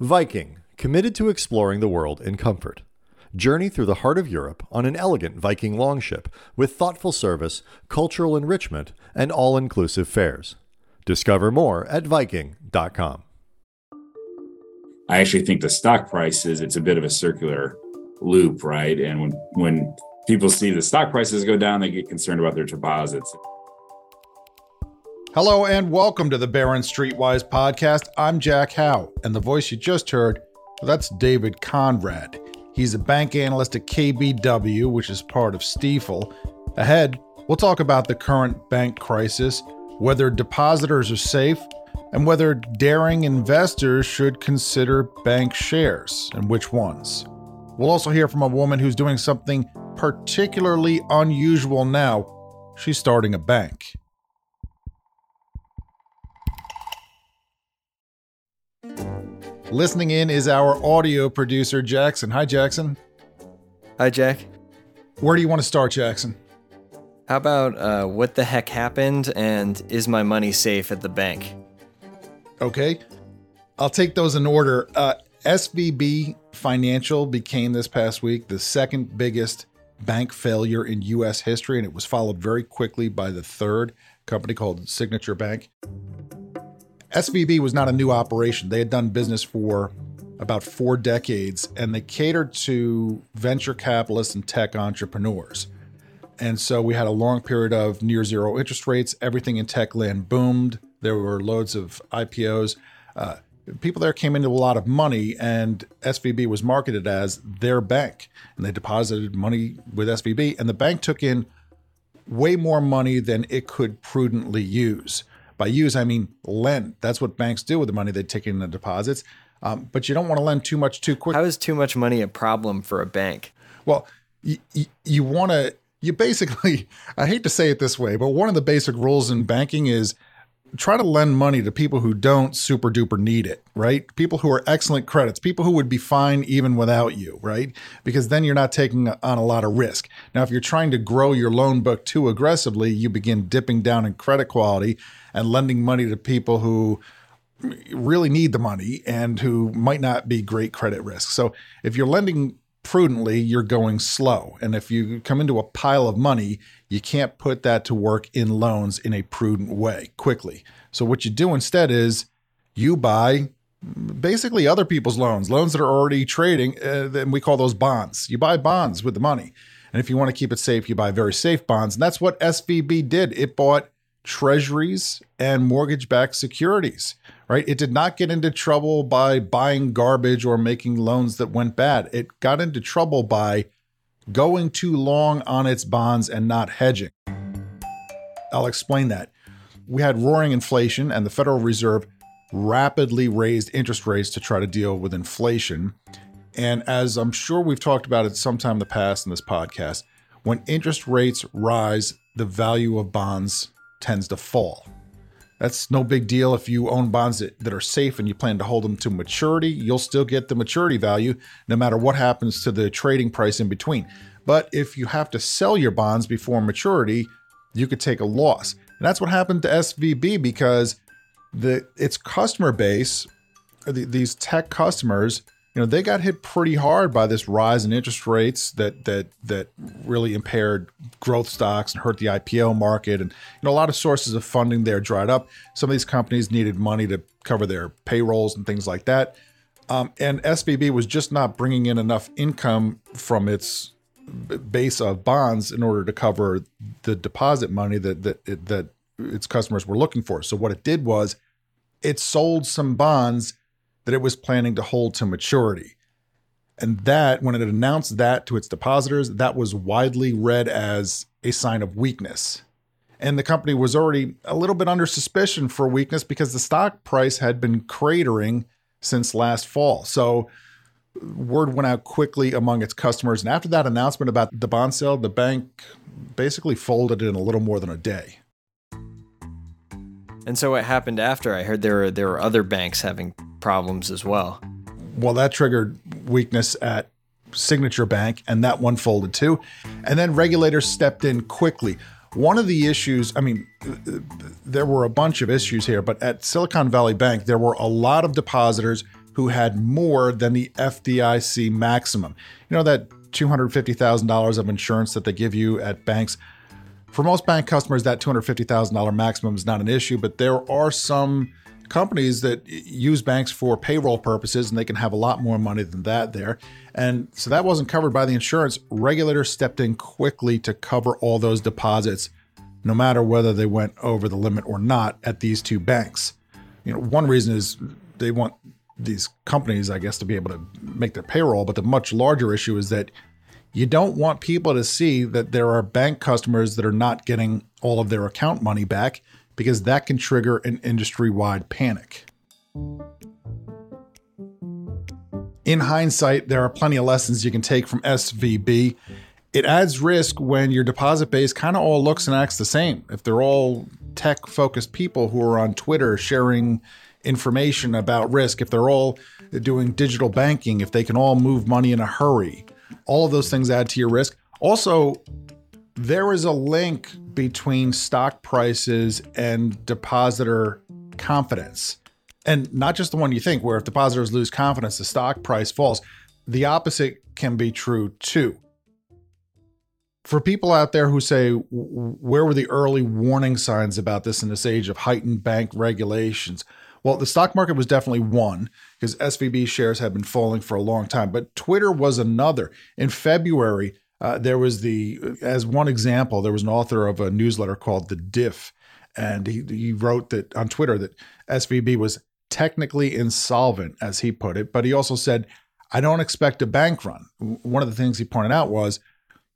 Viking, committed to exploring the world in comfort. Journey through the heart of Europe on an elegant Viking longship with thoughtful service, cultural enrichment, and all inclusive fares. Discover more at Viking.com. I actually think the stock prices, it's a bit of a circular loop, right? And when, when people see the stock prices go down, they get concerned about their deposits. Hello and welcome to the Barron Streetwise podcast. I'm Jack Howe, and the voice you just heard, well, that's David Konrad. He's a bank analyst at KBW, which is part of Stifel. Ahead, we'll talk about the current bank crisis, whether depositors are safe, and whether daring investors should consider bank shares and which ones. We'll also hear from a woman who's doing something particularly unusual now. She's starting a bank. Listening in is our audio producer, Jackson. Hi, Jackson. Hi, Jack. Where do you want to start, Jackson? How about uh, what the heck happened and is my money safe at the bank? Okay. I'll take those in order. Uh, SVB Financial became this past week the second biggest bank failure in U.S. history, and it was followed very quickly by the third company called Signature Bank. SVB was not a new operation. They had done business for about four decades and they catered to venture capitalists and tech entrepreneurs. And so we had a long period of near zero interest rates. Everything in tech land boomed. There were loads of IPOs. Uh, people there came into a lot of money, and SVB was marketed as their bank. And they deposited money with SVB, and the bank took in way more money than it could prudently use. By use, I mean lend. That's what banks do with the money they take in the deposits. Um, but you don't want to lend too much too quick. How is too much money a problem for a bank? Well, you, you, you want to, you basically, I hate to say it this way, but one of the basic rules in banking is try to lend money to people who don't super duper need it, right? People who are excellent credits, people who would be fine even without you, right? Because then you're not taking on a lot of risk. Now, if you're trying to grow your loan book too aggressively, you begin dipping down in credit quality and lending money to people who really need the money and who might not be great credit risk. So if you're lending prudently, you're going slow. And if you come into a pile of money, you can't put that to work in loans in a prudent way quickly. So what you do instead is you buy basically other people's loans, loans that are already trading, uh, and we call those bonds. You buy bonds with the money. And if you want to keep it safe, you buy very safe bonds. And that's what SVB did. It bought treasuries and mortgage backed securities, right? It did not get into trouble by buying garbage or making loans that went bad. It got into trouble by going too long on its bonds and not hedging. I'll explain that. We had roaring inflation, and the Federal Reserve rapidly raised interest rates to try to deal with inflation. And as I'm sure we've talked about it sometime in the past in this podcast, when interest rates rise, the value of bonds tends to fall. That's no big deal if you own bonds that, that are safe and you plan to hold them to maturity. You'll still get the maturity value no matter what happens to the trading price in between. But if you have to sell your bonds before maturity, you could take a loss. And that's what happened to SVB because the its customer base, the, these tech customers, you know they got hit pretty hard by this rise in interest rates that that that really impaired growth stocks and hurt the IPO market and you know a lot of sources of funding there dried up. Some of these companies needed money to cover their payrolls and things like that. Um, and SVB was just not bringing in enough income from its base of bonds in order to cover the deposit money that that that its customers were looking for. So what it did was it sold some bonds that it was planning to hold to maturity. And that, when it announced that to its depositors, that was widely read as a sign of weakness. And the company was already a little bit under suspicion for weakness because the stock price had been cratering since last fall. So word went out quickly among its customers. And after that announcement about the bond sale, the bank basically folded in a little more than a day. And so what happened after? I heard there were there were other banks having problems as well. Well, that triggered weakness at Signature Bank, and that one folded too. And then regulators stepped in quickly. One of the issues, I mean, there were a bunch of issues here, but at Silicon Valley Bank, there were a lot of depositors who had more than the FDIC maximum. You know that $250,000 of insurance that they give you at banks? For most bank customers, that $250,000 maximum is not an issue, but there are some companies that use banks for payroll purposes and they can have a lot more money than that there. And so that wasn't covered by the insurance. Regulators stepped in quickly to cover all those deposits, no matter whether they went over the limit or not at these two banks. You know, one reason is they want these companies, I guess, to be able to make their payroll, but the much larger issue is that you don't want people to see that there are bank customers that are not getting all of their account money back because that can trigger an industry wide panic. In hindsight, there are plenty of lessons you can take from SVB. It adds risk when your deposit base kind of all looks and acts the same. If they're all tech focused people who are on Twitter sharing information about risk, if they're all doing digital banking, if they can all move money in a hurry, all of those things add to your risk. Also, there is a link between stock prices and depositor confidence. And not just the one you think, where if depositors lose confidence, the stock price falls. The opposite can be true too. For people out there who say, where were the early warning signs about this in this age of heightened bank regulations? Well, the stock market was definitely one because SVB shares had been falling for a long time, but Twitter was another. In February, uh, there was the, as one example, there was an author of a newsletter called The Diff, and he, he wrote that on Twitter that SVB was technically insolvent, as he put it, but he also said, I don't expect a bank run. One of the things he pointed out was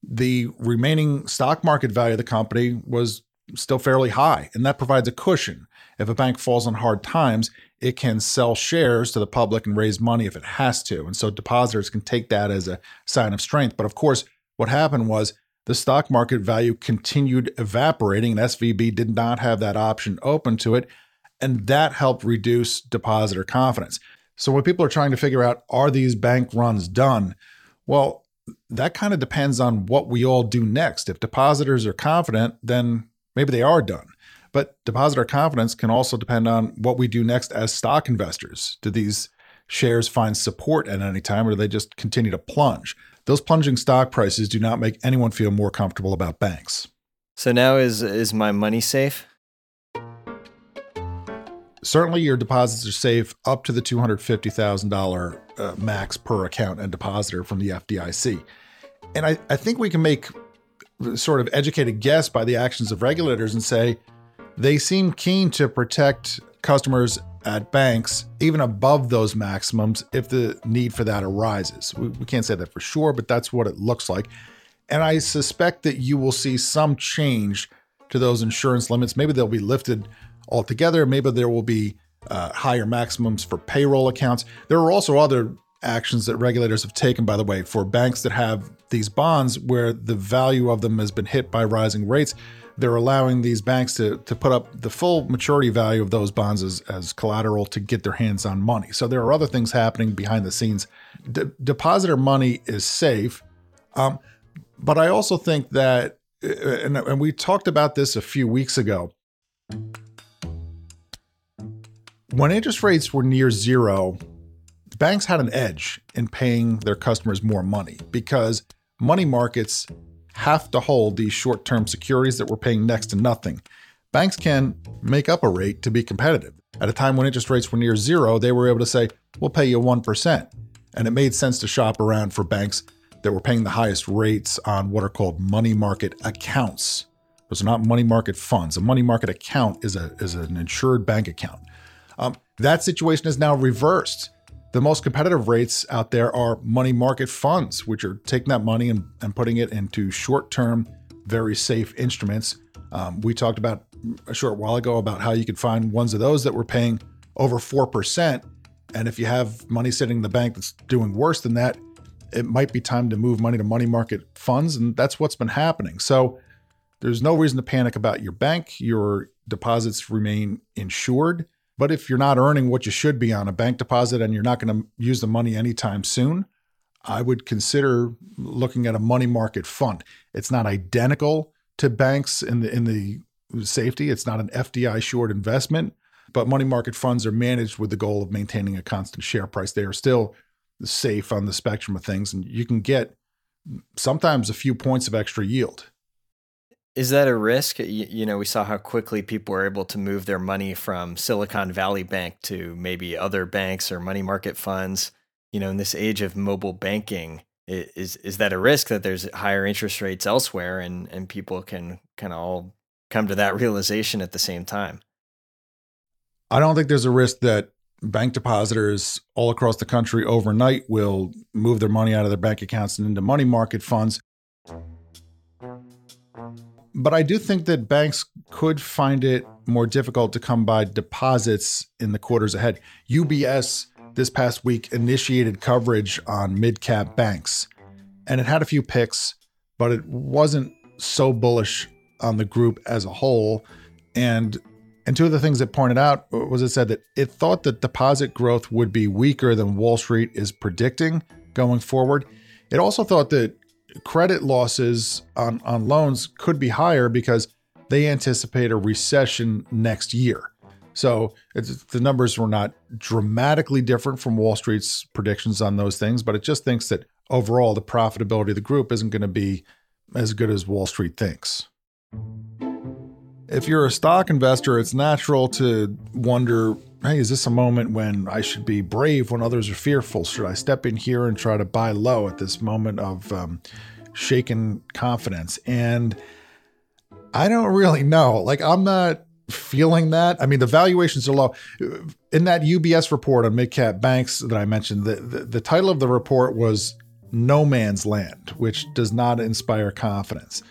the remaining stock market value of the company was still fairly high, and that provides a cushion. If a bank falls on hard times, it can sell shares to the public and raise money if it has to. And so depositors can take that as a sign of strength. But of course, what happened was the stock market value continued evaporating, and SVB did not have that option open to it. And that helped reduce depositor confidence. So when people are trying to figure out, are these bank runs done? Well, that kind of depends on what we all do next. If depositors are confident, then maybe they are done. But depositor confidence can also depend on what we do next as stock investors. Do these shares find support at any time, or do they just continue to plunge? Those plunging stock prices do not make anyone feel more comfortable about banks. So now is is my money safe? Certainly, your deposits are safe up to the $250,000 uh, max per account and depositor from the FDIC. And I, I think we can make sort of educated guess by the actions of regulators and say they seem keen to protect customers at banks even above those maximums if the need for that arises. We, we, can't say that for sure, but that's what it looks like. And I suspect that you will see some change to those insurance limits. Maybe they'll be lifted altogether. Maybe there will be uh, higher maximums for payroll accounts. There are also other actions that regulators have taken, by the way, for banks that have these bonds where the value of them has been hit by rising rates they're allowing these banks to, to put up the full maturity value of those bonds as, as collateral to get their hands on money. So there are other things happening behind the scenes. De- depositor money is safe. Um, but I also think that, uh, and, and we talked about this a few weeks ago, when interest rates were near zero, banks had an edge in paying their customers more money because money markets have to hold these short term securities that we're paying next to nothing. Banks can make up a rate to be competitive. At a time when interest rates were near zero, they were able to say, we'll pay you 1%. And it made sense to shop around for banks that were paying the highest rates on what are called money market accounts. Those are not money market funds. A money market account is, a, is an insured bank account. Um, that situation is now reversed. The most competitive rates out there are money market funds, which are taking that money and, and putting it into short term, very safe instruments. Um, we talked about a short while ago about how you could find ones of those that were paying over 4%. And if you have money sitting in the bank that's doing worse than that, it might be time to move money to money market funds. And that's what's been happening. So there's no reason to panic about your bank. Your deposits remain insured. But if you're not earning what you should be on a bank deposit and you're not going to use the money anytime soon, I would consider looking at a money market fund. It's not identical to banks in the in the safety. It's not an FDIC insured investment, but money market funds are managed with the goal of maintaining a constant share price. They are still safe on the spectrum of things, and you can get sometimes a few points of extra yield. Is that a risk? You, you, know, we saw how quickly people were able to move their money from Silicon Valley Bank to maybe other banks or money market funds. You know, in this age of mobile banking, is is that a risk that there's higher interest rates elsewhere and and people can kind of all come to that realization at the same time? I don't think there's a risk that bank depositors all across the country overnight will move their money out of their bank accounts and into money market funds. But I do think that banks could find it more difficult to come by deposits in the quarters ahead. UBS this past week initiated coverage on mid cap banks, and it had a few picks, but it wasn't so bullish on the group as a whole. And and two of the things it pointed out was it said that it thought that deposit growth would be weaker than Wall Street is predicting going forward. It also thought that credit losses on, on loans could be higher because they anticipate a recession next year. So the numbers were not dramatically different from Wall Street's predictions on those things, but it just thinks that overall the profitability of the group isn't going to be as good as Wall Street thinks if you're a stock investor, it's natural to wonder hey, is this a moment when I should be brave when others are fearful? Should I step in here and try to buy low at this moment of um, shaken confidence? And I don't really know. Like, I'm not feeling that. I mean, the valuations are low. In that UBS report on mid cap banks that I mentioned, the, the, the title of the report was No Man's Land, which does not inspire confidence.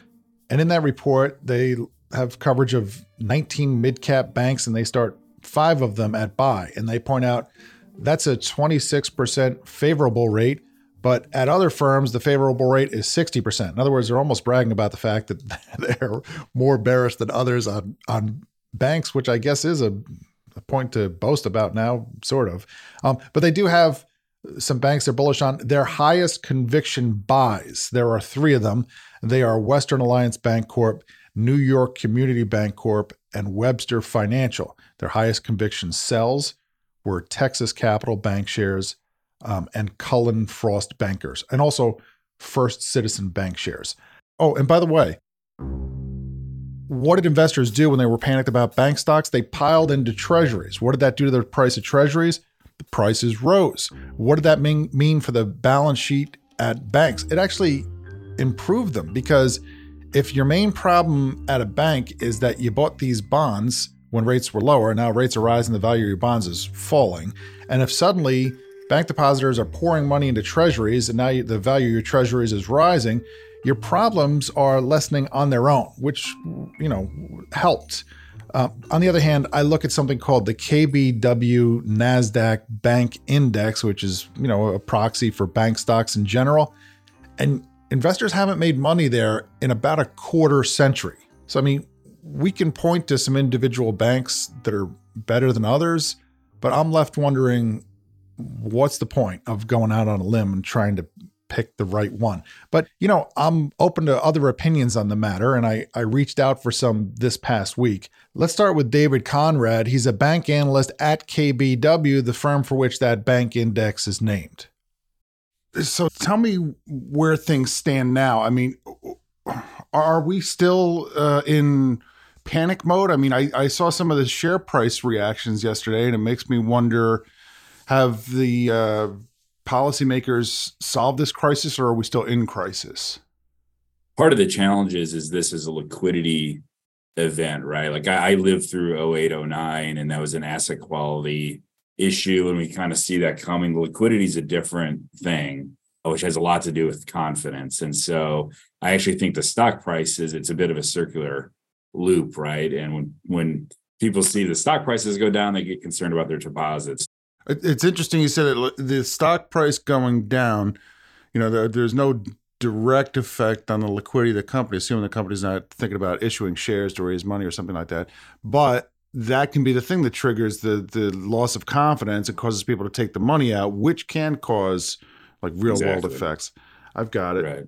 And in that report, they have coverage of 19 mid cap banks and they start five of them at buy. And they point out that's a 26% favorable rate. But at other firms, the favorable rate is 60%. In other words, they're almost bragging about the fact that they're more bearish than others on, on banks, which I guess is a, a point to boast about now, sort of. Um, but they do have some banks they're bullish on. Their highest conviction buys, there are three of them. They are Western Alliance Bank Corp, New York Community Bancorp, and Webster Financial. Their highest conviction sells were Texas Capital Bancshares um, and Cullen/Frost Bankers, and also First Citizen BancShares. Oh, and by the way, what did investors do when they were panicked about bank stocks? They piled into treasuries. What did that do to the price of treasuries? The prices rose. What did that mean, mean for the balance sheet at banks? It actually improved them because if your main problem at a bank is that you bought these bonds when rates were lower, now rates are rising, the value of your bonds is falling, and if suddenly bank depositors are pouring money into treasuries and now the value of your treasuries is rising, your problems are lessening on their own, which you know helped. Uh, on the other hand, I look at something called the KBW Nasdaq Bank Index, which is you know a proxy for bank stocks in general, and investors haven't made money there in about a quarter century. So, I mean, we can point to some individual banks that are better than others, but I'm left wondering what's the point of going out on a limb and trying to pick the right one. But, you know, I'm open to other opinions on the matter, and I, I reached out for some this past week. Let's start with David Konrad. He's a bank analyst at KBW, the firm for which that bank index is named. So tell me where things stand now. I mean, are we still uh, in panic mode? I mean, I, I saw some of the share price reactions yesterday, and it makes me wonder have the uh, policymakers solved this crisis, or are we still in crisis? Part of the challenge is, is this is a liquidity event, right? Like I, I lived through 08, 09, and that was an asset quality issue and we kind of see that coming. Liquidity is a different thing, which has a lot to do with confidence. And so I actually think the stock prices, it's a bit of a circular loop, right? And when when people see the stock prices go down, they get concerned about their deposits. It's interesting you said it, the stock price going down, you know, there's no direct effect on the liquidity of the company, assuming the company's not thinking about issuing shares to raise money or something like that. But that can be the thing that triggers the the loss of confidence and causes people to take the money out, which can cause like real exactly. world effects. I've got it. Right.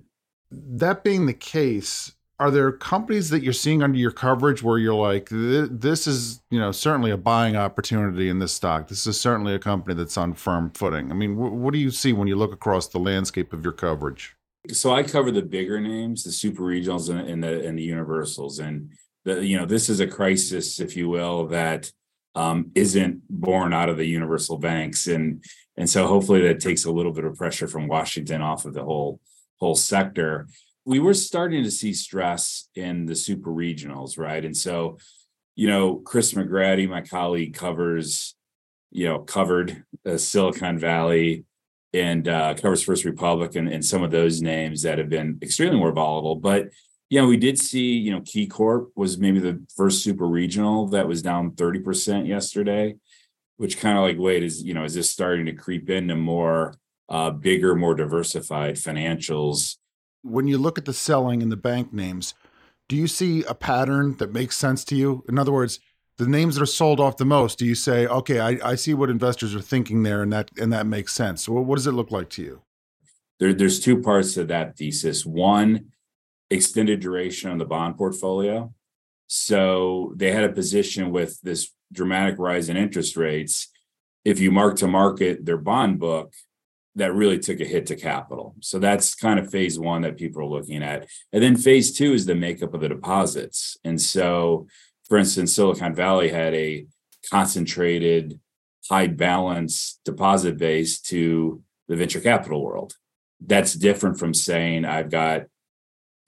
That being the case, are there companies that you're seeing under your coverage where you're like this is you know certainly a buying opportunity in this stock this is certainly a company that's on firm footing i mean what do you see when you look across the landscape of your coverage so i cover the bigger names the super regionals and, and the and the universals and the you know this is a crisis if you will that um, not born out of the universal banks and and so hopefully that takes a little bit of pressure from washington off of the whole whole sector we were starting to see stress in the super regionals, right? And so, you know, Chris McGratty my colleague, covers, you know, covered uh, Silicon Valley and uh, covers First Republic and, and some of those names that have been extremely more volatile. But know, we did see, you know, KeyCorp was maybe the first super regional that was down 30% yesterday, which kind of like, wait, is, you know, is this starting to creep into more uh, bigger, more diversified financials? when you look at the selling and the bank names, do you see a pattern that makes sense to you? In other words, the names that are sold off the most, do you say, okay, I, I see what investors are thinking there, and that and that makes sense. So what does it look like to you? There, there's two parts to that thesis. One, extended duration on the bond portfolio. So they had a position with this dramatic rise in interest rates. If you mark to market their bond book, that really took a hit to capital. So that's kind of phase one that people are looking at. And then phase two is the makeup of the deposits. And so, for instance, Silicon Valley had a concentrated, high balance deposit base to the venture capital world. That's different from saying I've got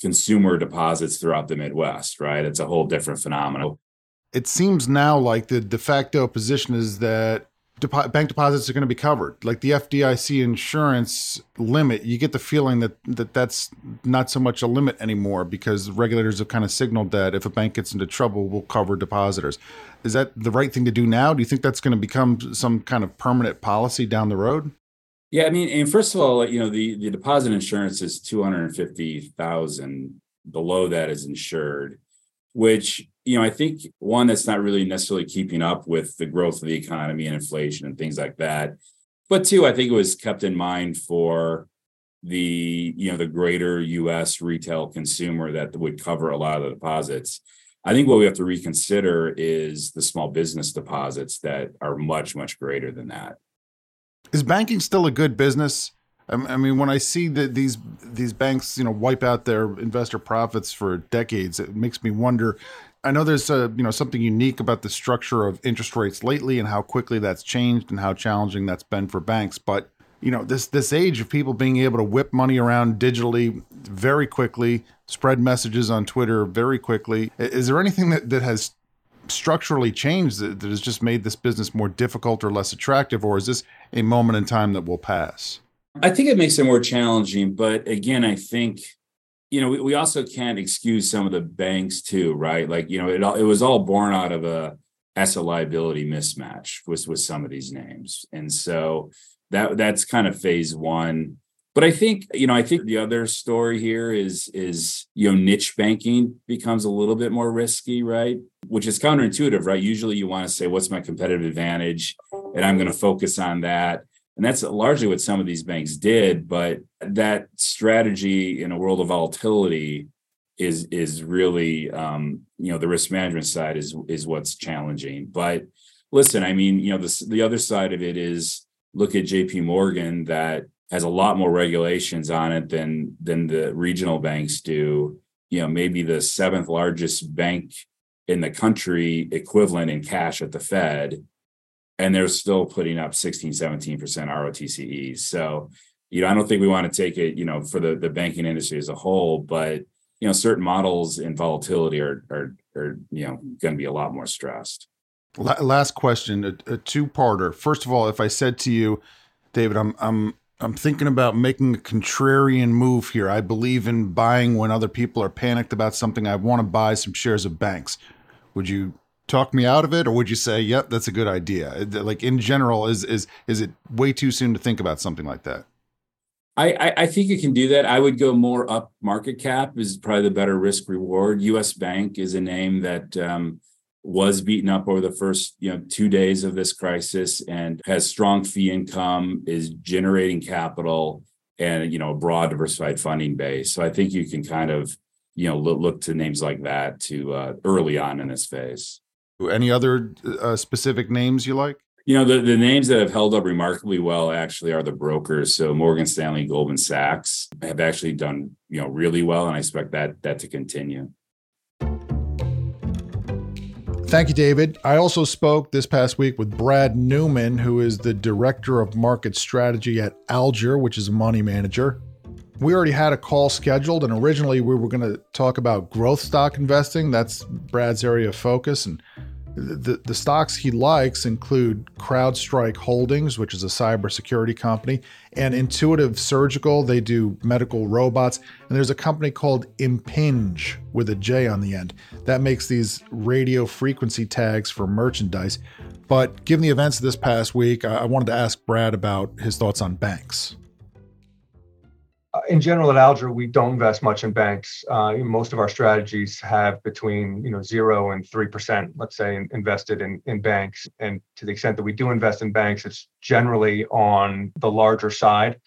consumer deposits throughout the Midwest, right? It's a whole different phenomenon. It seems now like the de facto position is that bank deposits are going to be covered. Like the FDIC insurance limit, you get the feeling that, that that's not so much a limit anymore because regulators have kind of signaled that if a bank gets into trouble, we'll cover depositors. Is that the right thing to do now? Do you think that's going to become some kind of permanent policy down the road? Yeah, I mean, and first of all, you know, the the deposit insurance is two hundred and fifty thousand. Below that is insured which you know i think one that's not really necessarily keeping up with the growth of the economy and inflation and things like that but two i think it was kept in mind for the you know the greater us retail consumer that would cover a lot of the deposits i think what we have to reconsider is the small business deposits that are much much greater than that is banking still a good business I mean, when I see that these these banks, you know, wipe out their investor profits for decades, it makes me wonder. I know there's a you know something unique about the structure of interest rates lately and how quickly that's changed and how challenging that's been for banks. But you know, this this age of people being able to whip money around digitally very quickly, spread messages on Twitter very quickly. Is there anything that, that has structurally changed that, that has just made this business more difficult or less attractive, or is this a moment in time that will pass? I think it makes it more challenging, but again, I think you know we, we also can't excuse some of the banks too, right? Like you know it all, it was all born out of a asset liability mismatch with with some of these names, and so that that's kind of phase one. But I think you know I think the other story here is is you know niche banking becomes a little bit more risky, right? Which is counterintuitive, right? Usually you want to say what's my competitive advantage, and I'm going to focus on that and that's largely what some of these banks did. But that strategy in a world of volatility is is really um, you know the risk management side is is what's challenging. But listen, I mean, you know, the the other side of it is look at J.P. Morgan that has a lot more regulations on it than than the regional banks do. You know, maybe the seventh largest bank in the country equivalent in cash at the Fed and they're still putting up 16 17% ROTCEs. So, you know, I don't think we want to take it, you know, for the the banking industry as a whole, but you know, certain models and volatility are are are you know going to be a lot more stressed. Last question, a, a two-parter. First of all, if I said to you, David, I'm I'm I'm thinking about making a contrarian move here. I believe in buying when other people are panicked about something. I want to buy some shares of banks. Would you talk me out of it, or would you say, "Yep, that's a good idea"? Like in general, is is is it way too soon to think about something like that? I, I think you can do that. I would go more up market cap is probably the better risk reward. U.S. Bank is a name that um, was beaten up over the first you know two days of this crisis and has strong fee income, is generating capital, and you know a broad diversified funding base. So I think you can kind of you know look, look to names like that to uh, early on in this phase. Any other uh, specific names you like? You know, the, the names that have held up remarkably well actually are the brokers. So Morgan Stanley, Goldman Sachs have actually done, you know, really well. And I expect that that to continue. Thank you, David. I also spoke this past week with Brad Neuman, who is the Director of Market Strategy at Alger, which is a money manager. We already had a call scheduled, and originally we were going to talk about growth stock investing. That's Brad's area of focus. And the, the stocks he likes include CrowdStrike Holdings, which is a cybersecurity company, and Intuitive Surgical. They do medical robots. And there's a company called Impinj with a J on the end that makes these radio frequency tags for merchandise. But given the events of this past week, I wanted to ask Brad about his thoughts on banks. In general at Alger, we don't invest much in banks. Uh, most of our strategies have between you know zero and three percent, let's say, in, invested in in banks. And to the extent that we do invest in banks, it's generally on the larger side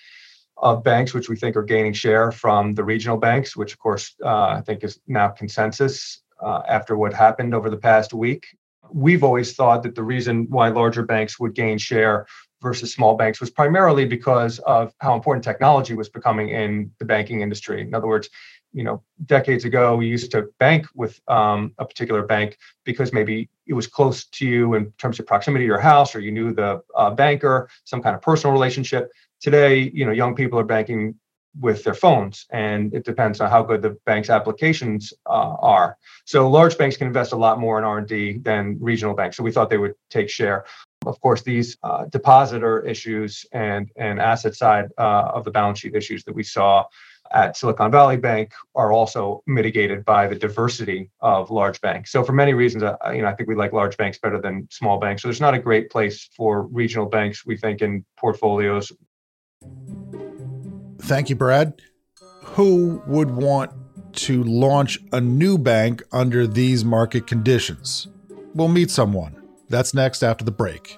of banks, which we think are gaining share from the regional banks, which of course uh, I think is now consensus uh, after what happened over the past week. We've always thought that the reason why larger banks would gain share versus small banks was primarily because of how important technology was becoming in the banking industry. In other words, you know, decades ago, we used to bank with um, a particular bank because maybe it was close to you in terms of proximity to your house, or you knew the uh, banker, some kind of personal relationship. Today, you know, young people are banking with their phones, and it depends on how good the bank's applications uh, are. So, large banks can invest a lot more in R and D than regional banks. So, we thought they would take share. Of course, these uh, depositor issues and, and asset side uh, of the balance sheet issues that we saw at Silicon Valley Bank are also mitigated by the diversity of large banks. So for many reasons, uh, you know, I think we like large banks better than small banks. So there's not a great place for regional banks, we think, in portfolios. Thank you, Brad. Who would want to launch a new bank under these market conditions? We'll meet someone. That's next after the break.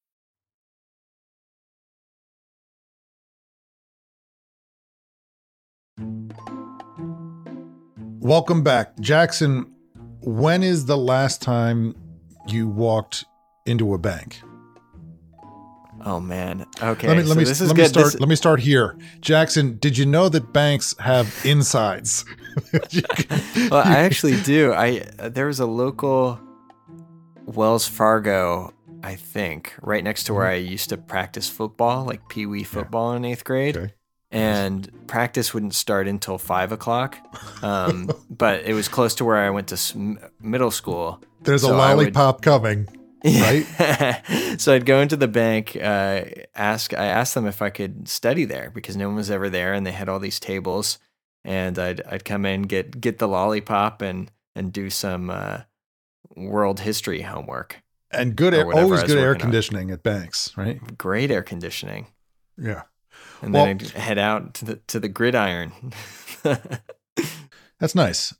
Welcome back. Jackson, when is the last time you walked into a bank? Oh man. Okay. Let me let so me, let me good. start This- let me start here. Jackson, did you know that banks have insides? well, I actually do. I there was a local Wells Fargo, I think, right next to where mm-hmm. I used to practice football, like pee wee football in eighth grade. Okay. And practice wouldn't start until five o'clock, um, but it was close to where I went to middle school. There's So a I would- lollipop coming. Right? so I'd go into the bank, uh, ask I asked them if I could study there because no one was ever there, and they had all these tables, and I'd I'd come in get get the lollipop and and do some uh, world history homework. And good air, always good air working on. conditioning at banks, right? Great air conditioning, Yeah. And Well- then I'd head out to the to the gridiron. That's nice.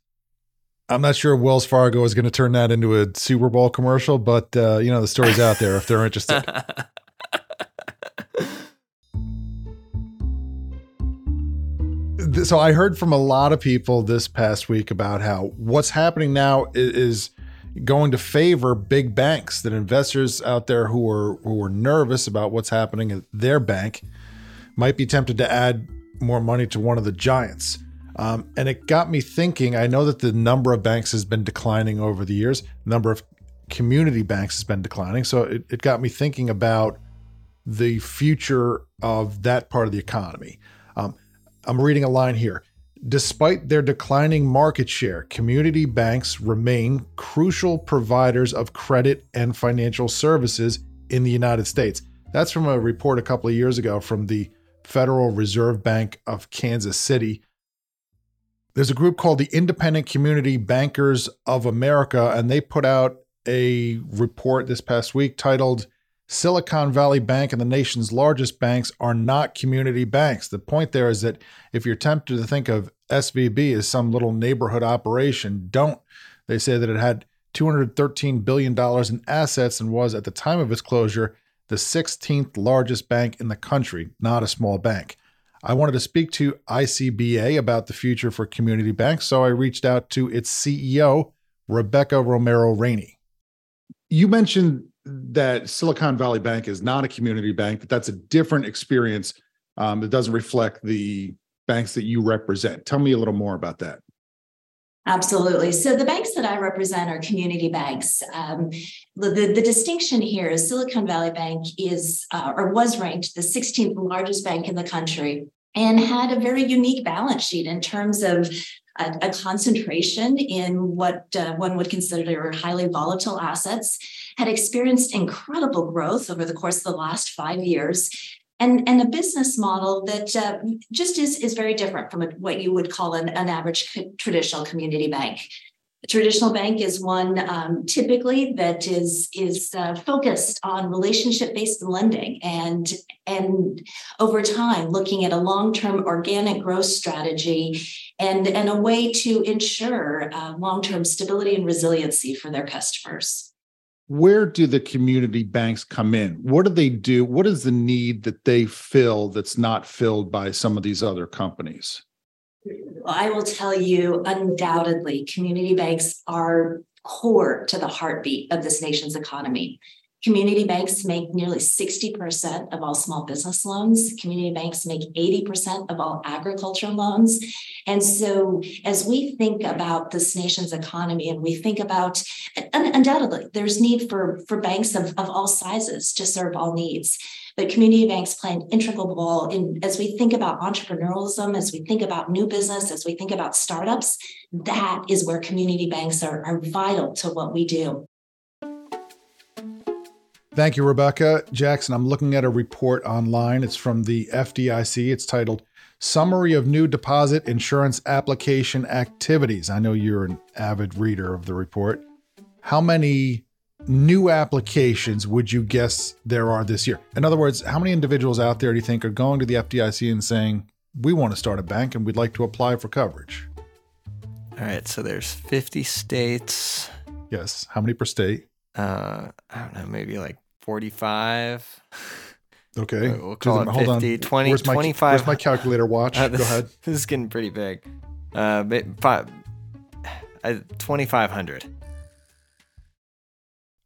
I'm not sure Wells Fargo is going to turn that into a Super Bowl commercial, but uh, you know the story's out there if they're interested. So I heard from a lot of people this past week about how what's happening now is going to favor big banks. That investors out there who are who are nervous about what's happening at their bank might be tempted to add more money to one of the giants. Um, and it got me thinking. I know that the number of banks has been declining over the years. Number of community banks has been declining. So it, it got me thinking about the future of that part of the economy. Um, I'm reading a line here. Despite their declining market share, community banks remain crucial providers of credit and financial services in the United States. That's from a report a couple of years ago from the Federal Reserve Bank of Kansas City. There's a group called the Independent Community Bankers of America, and they put out a report this past week titled Silicon Valley Bank and the nation's largest banks are not community banks. The point there is that if you're tempted to think of SVB as some little neighborhood operation, don't. They say that it had $213 billion in assets and was, at the time of its closure, the 16th largest bank in the country, not a small bank. I wanted to speak to ICBA about the future for community banks, so I reached out to its CEO, Rebecca Romero Rainey. You mentioned that Silicon Valley Bank is not a community bank, that that's a different experience um, that doesn't reflect the banks that you represent. Tell me a little more about that. Absolutely. So the banks that I represent are community banks. Um, the, the, distinction here is Silicon Valley Bank is uh, or was ranked the 16th largest bank in the country and had a very unique balance sheet in terms of a, a concentration in what uh, one would consider highly volatile assets had experienced incredible growth over the course of the last five years and, and a business model that uh, just is, is very different from a, what you would call an, an average co- traditional community bank. A traditional bank is one um, typically that is is uh, focused on relationship based lending and and over time looking at a long term organic growth strategy and and a way to ensure uh, long term stability and resiliency for their customers where do the community banks come in? What do they do? What is the need that they fill that's not filled by some of these other companies? I will tell you undoubtedly, community banks are core to the heartbeat of this nation's economy. Community banks make nearly 60% of all small business loans. Community banks make 80% of all agriculture loans. And so, as we think about this nation's economy and we think about, undoubtedly, there's need for, for banks of, of all sizes to serve all needs. But community banks play an integral role in as we think about entrepreneurialism, as we think about new business, as we think about startups, that is where community banks are, are vital to what we do. Thank you, Rebecca. Jackson, I'm looking at a report online. It's from the FDIC. It's titled Summary of New Deposit Insurance Application Activities. I know you're an avid reader of the report. How many new applications would you guess there are this year? In other words, how many individuals out there do you think are going to the FDIC and saying, we want to start a bank and we'd like to apply for coverage? All right, so there's 50 states. Yes. How many per state? uh, I don't know, maybe like 45. Okay. We'll call it 50, on. 20, where's my, 25. Where's my calculator watch? Uh, this, Go ahead. This is getting pretty big. Uh, five, uh, 2,500.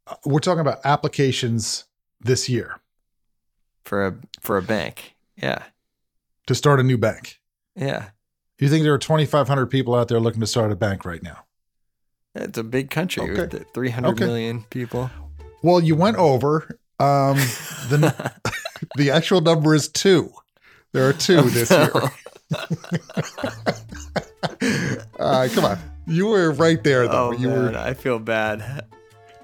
Uh, we're talking about applications this year for a for a bank. Yeah. To start a new bank. Yeah. You think there are 2,500 people out there looking to start a bank right now? It's a big country okay. with 300 okay. million people. Well, you went over. Um, the the actual number is two. There are two this year. uh, come on, you were right there though. Oh, you man, were. I feel bad.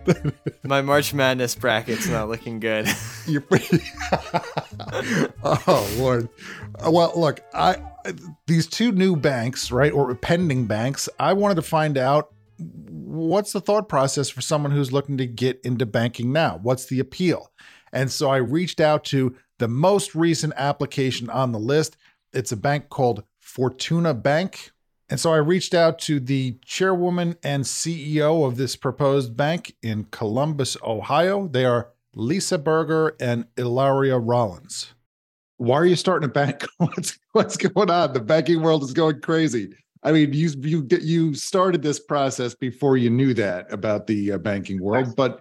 My March Madness bracket's not looking good. You're pretty. oh Lord. Well, look, I these two new banks, right, or pending banks. I wanted to find out what's the thought process for someone who's looking to get into banking now? What's the appeal? And so I reached out to the most recent application on the list. It's a bank called Fortuna Bank. And so I reached out to the chairwoman and CEO of this proposed bank in Columbus, Ohio. They are Lisa Berger and Ilaria Rollins. Why are you starting a bank? What's, what's going on? The banking world is going crazy. I mean, you you you started this process before you knew that about the uh, banking world, but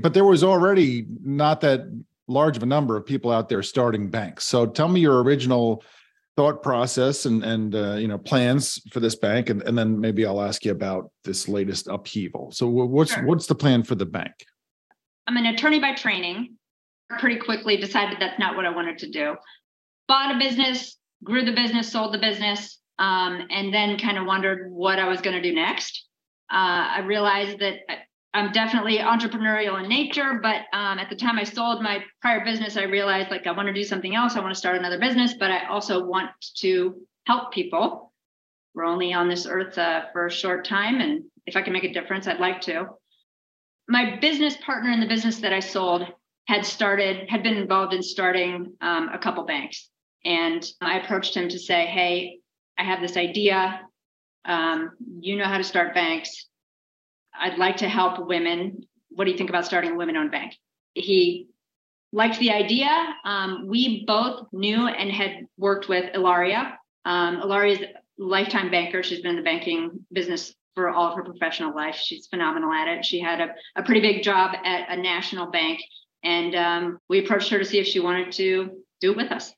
but there was already not that large of a number of people out there starting banks. So tell me your original thought process and and uh, you know plans for this bank, and, and then maybe I'll ask you about this latest upheaval. So what's sure. what's the plan for the bank? I'm an attorney by training. Pretty quickly decided that's not what I wanted to do. Bought a business, grew the business, sold the business, um, and then kind of wondered what I was going to do next. Uh, I realized that I'm definitely entrepreneurial in nature, but um, at the time I sold my prior business, I realized like I want to do something else. I want to start another business, but I also want to help people. We're only on this earth uh, for a short time, and if I can make a difference, I'd like to. My business partner in the business that I sold had started, had been involved in starting um, a couple banks, and I approached him to say, "Hey, I have this idea. Um, you know how to start banks I'd like to help women. What do you think about starting a women owned bank? He liked the idea. Um, we both knew and had worked with Ilaria. Um, Ilaria is a lifetime banker. She's been in the banking business for all of her professional life. She's phenomenal at it. She had a, a pretty big job at a national bank. And um, we approached her to see if she wanted to do it with us.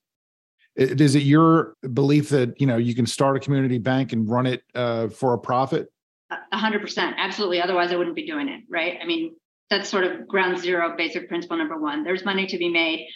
Is it your belief that you know you can start a community bank and run it uh, for a profit? A hundred percent, absolutely. Otherwise, I wouldn't be doing it, right? I mean, that's sort of ground zero, basic principle number one. There's money to be made.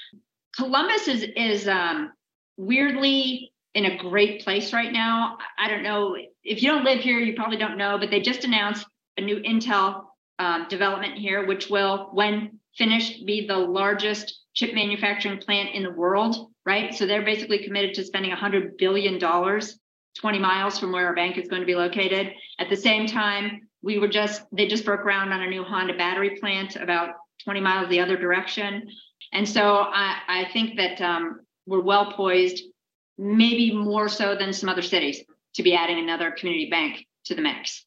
Columbus is is um, weirdly in a great place right now. I don't know if you don't live here, you probably don't know, but they just announced a new Intel um, development here, which will, when finished, be the largest chip manufacturing plant in the world. Right, so they're basically committed to spending a hundred billion dollars 20 miles from where our bank is going to be located. At the same time, we were just, they just broke ground on a new Honda battery plant about 20 miles the other direction. And so I, I think that um, we're well poised, maybe more so than some other cities, to be adding another community bank to the mix.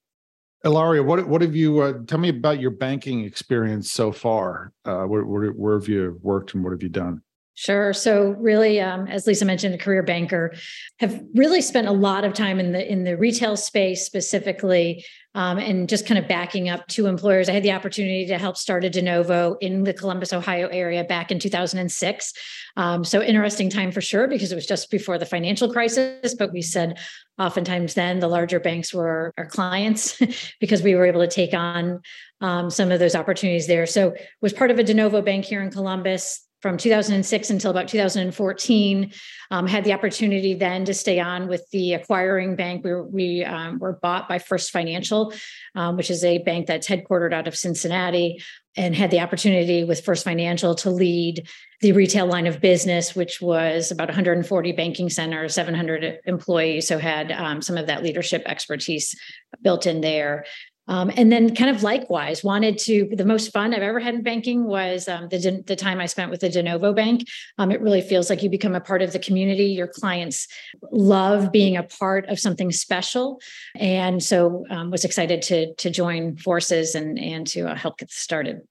Ilaria, what what have you uh, tell me about your banking experience so far? Uh, where, where, where have you worked and what have you done? Sure. So really, um, as Lisa mentioned, a career banker, have really spent a lot of time in the in the retail space specifically, um, and just kind of backing up two employers. I had the opportunity to help start a de novo in the Columbus, Ohio area back in 2006. Um, so interesting time for sure because it was just before the financial crisis. But we said oftentimes then the larger banks were our clients because we were able to take on um, some of those opportunities there. So was part of a de novo bank here in Columbus from 2006 until about 2014. Um, had the opportunity then to stay on with the acquiring bank. We were, we, um, were bought by First Financial, um, which is a bank that's headquartered out of Cincinnati, and had the opportunity with First Financial to lead the retail line of business, which was about 140 banking centers, 700 employees. So had um, some of that leadership expertise built in there. Um, and then, kind of likewise, wanted to. The most fun I've ever had in banking was um, the the time I spent with the De Novo Bank. Um, it really feels like you become a part of the community. Your clients love being a part of something special, and so um, was excited to to join forces and and to uh, help get started.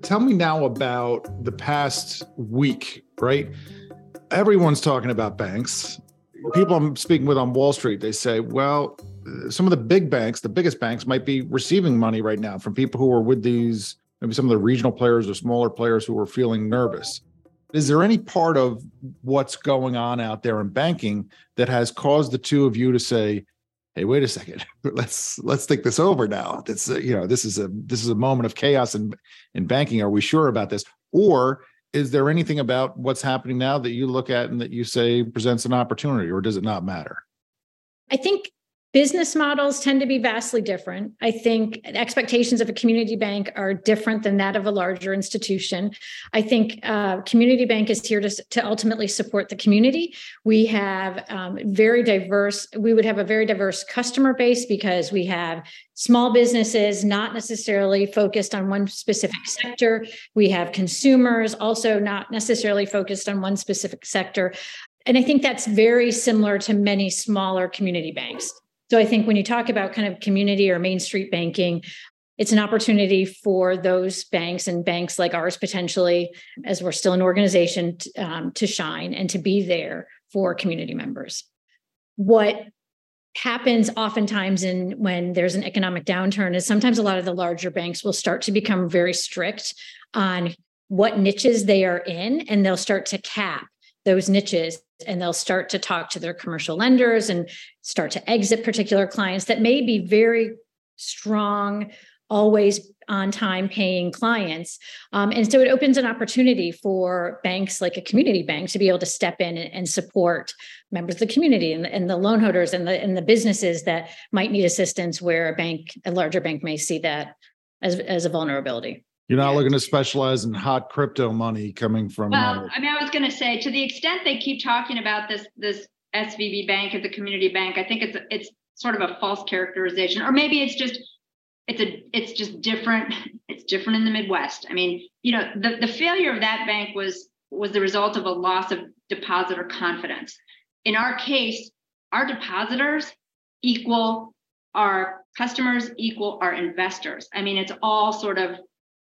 Tell me now about the past week. Right, everyone's talking about banks. People I'm speaking with on Wall Street, they say, "Well." Some of the big banks, the biggest banks, might be receiving money right now from people who are with these, maybe some of the regional players or smaller players who are feeling nervous. Is there any part of what's going on out there in banking that has caused the two of you to say, "Hey, wait a second, let's let's think this over now. That's uh, you know this is a this is a moment of chaos in in banking. Are we sure about this?" Or is there anything about what's happening now that you look at and that you say presents an opportunity, or does it not matter? I think Business models tend to be vastly different. I think expectations of a community bank are different than that of a larger institution. I think uh, community bank is here to, to ultimately support the community. We have um, very diverse, we would have a very diverse customer base because we have small businesses not necessarily focused on one specific sector. We have consumers also not necessarily focused on one specific sector. And I think that's very similar to many smaller community banks. So I think when you talk about kind of community or main street banking, it's an opportunity for those banks and banks like ours potentially, as we're still an organization, um, to shine and to be there for community members. What happens oftentimes in when there's an economic downturn is sometimes a lot of the larger banks will start to become very strict on what niches they are in and they'll start to cap those niches and they'll start to talk to their commercial lenders and start to exit particular clients that may be very strong always on time paying clients um, and so it opens an opportunity for banks like a community bank to be able to step in and, and support members of the community and, and, the loan holders and the and the businesses that might need assistance where a bank a larger bank may see that as as a vulnerability. You're not looking to specialize in hot crypto money coming from. Well, I mean, I was going to say, to the extent they keep talking about this this SVB bank as a community bank, I think it's it's sort of a false characterization, or maybe it's just it's a it's just different. It's different in the Midwest. I mean, you know, the the failure of that bank was was the result of a loss of depositor confidence. In our case, our depositors equal our customers equal our investors. I mean, it's all sort of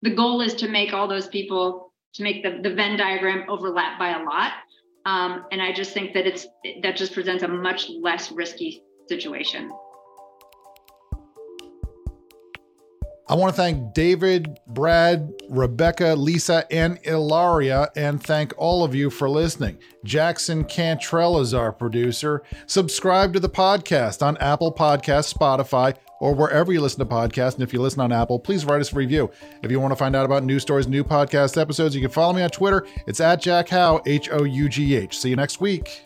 the goal is to make all those people to make the, the Venn diagram overlap by a lot. Um, and I just think that it's that just presents a much less risky situation. I want to thank David, Brad, Rebecca, Lisa, and Ilaria, and thank all of you for listening. Jackson Cantrell is our producer. Subscribe to the podcast on Apple Podcasts, Spotify, or wherever you listen to podcasts. And if you listen on Apple, please write us a review. If you want to find out about new stories, new podcast episodes, you can follow me on Twitter. It's at Jack Hough, H O U G H. See you next week.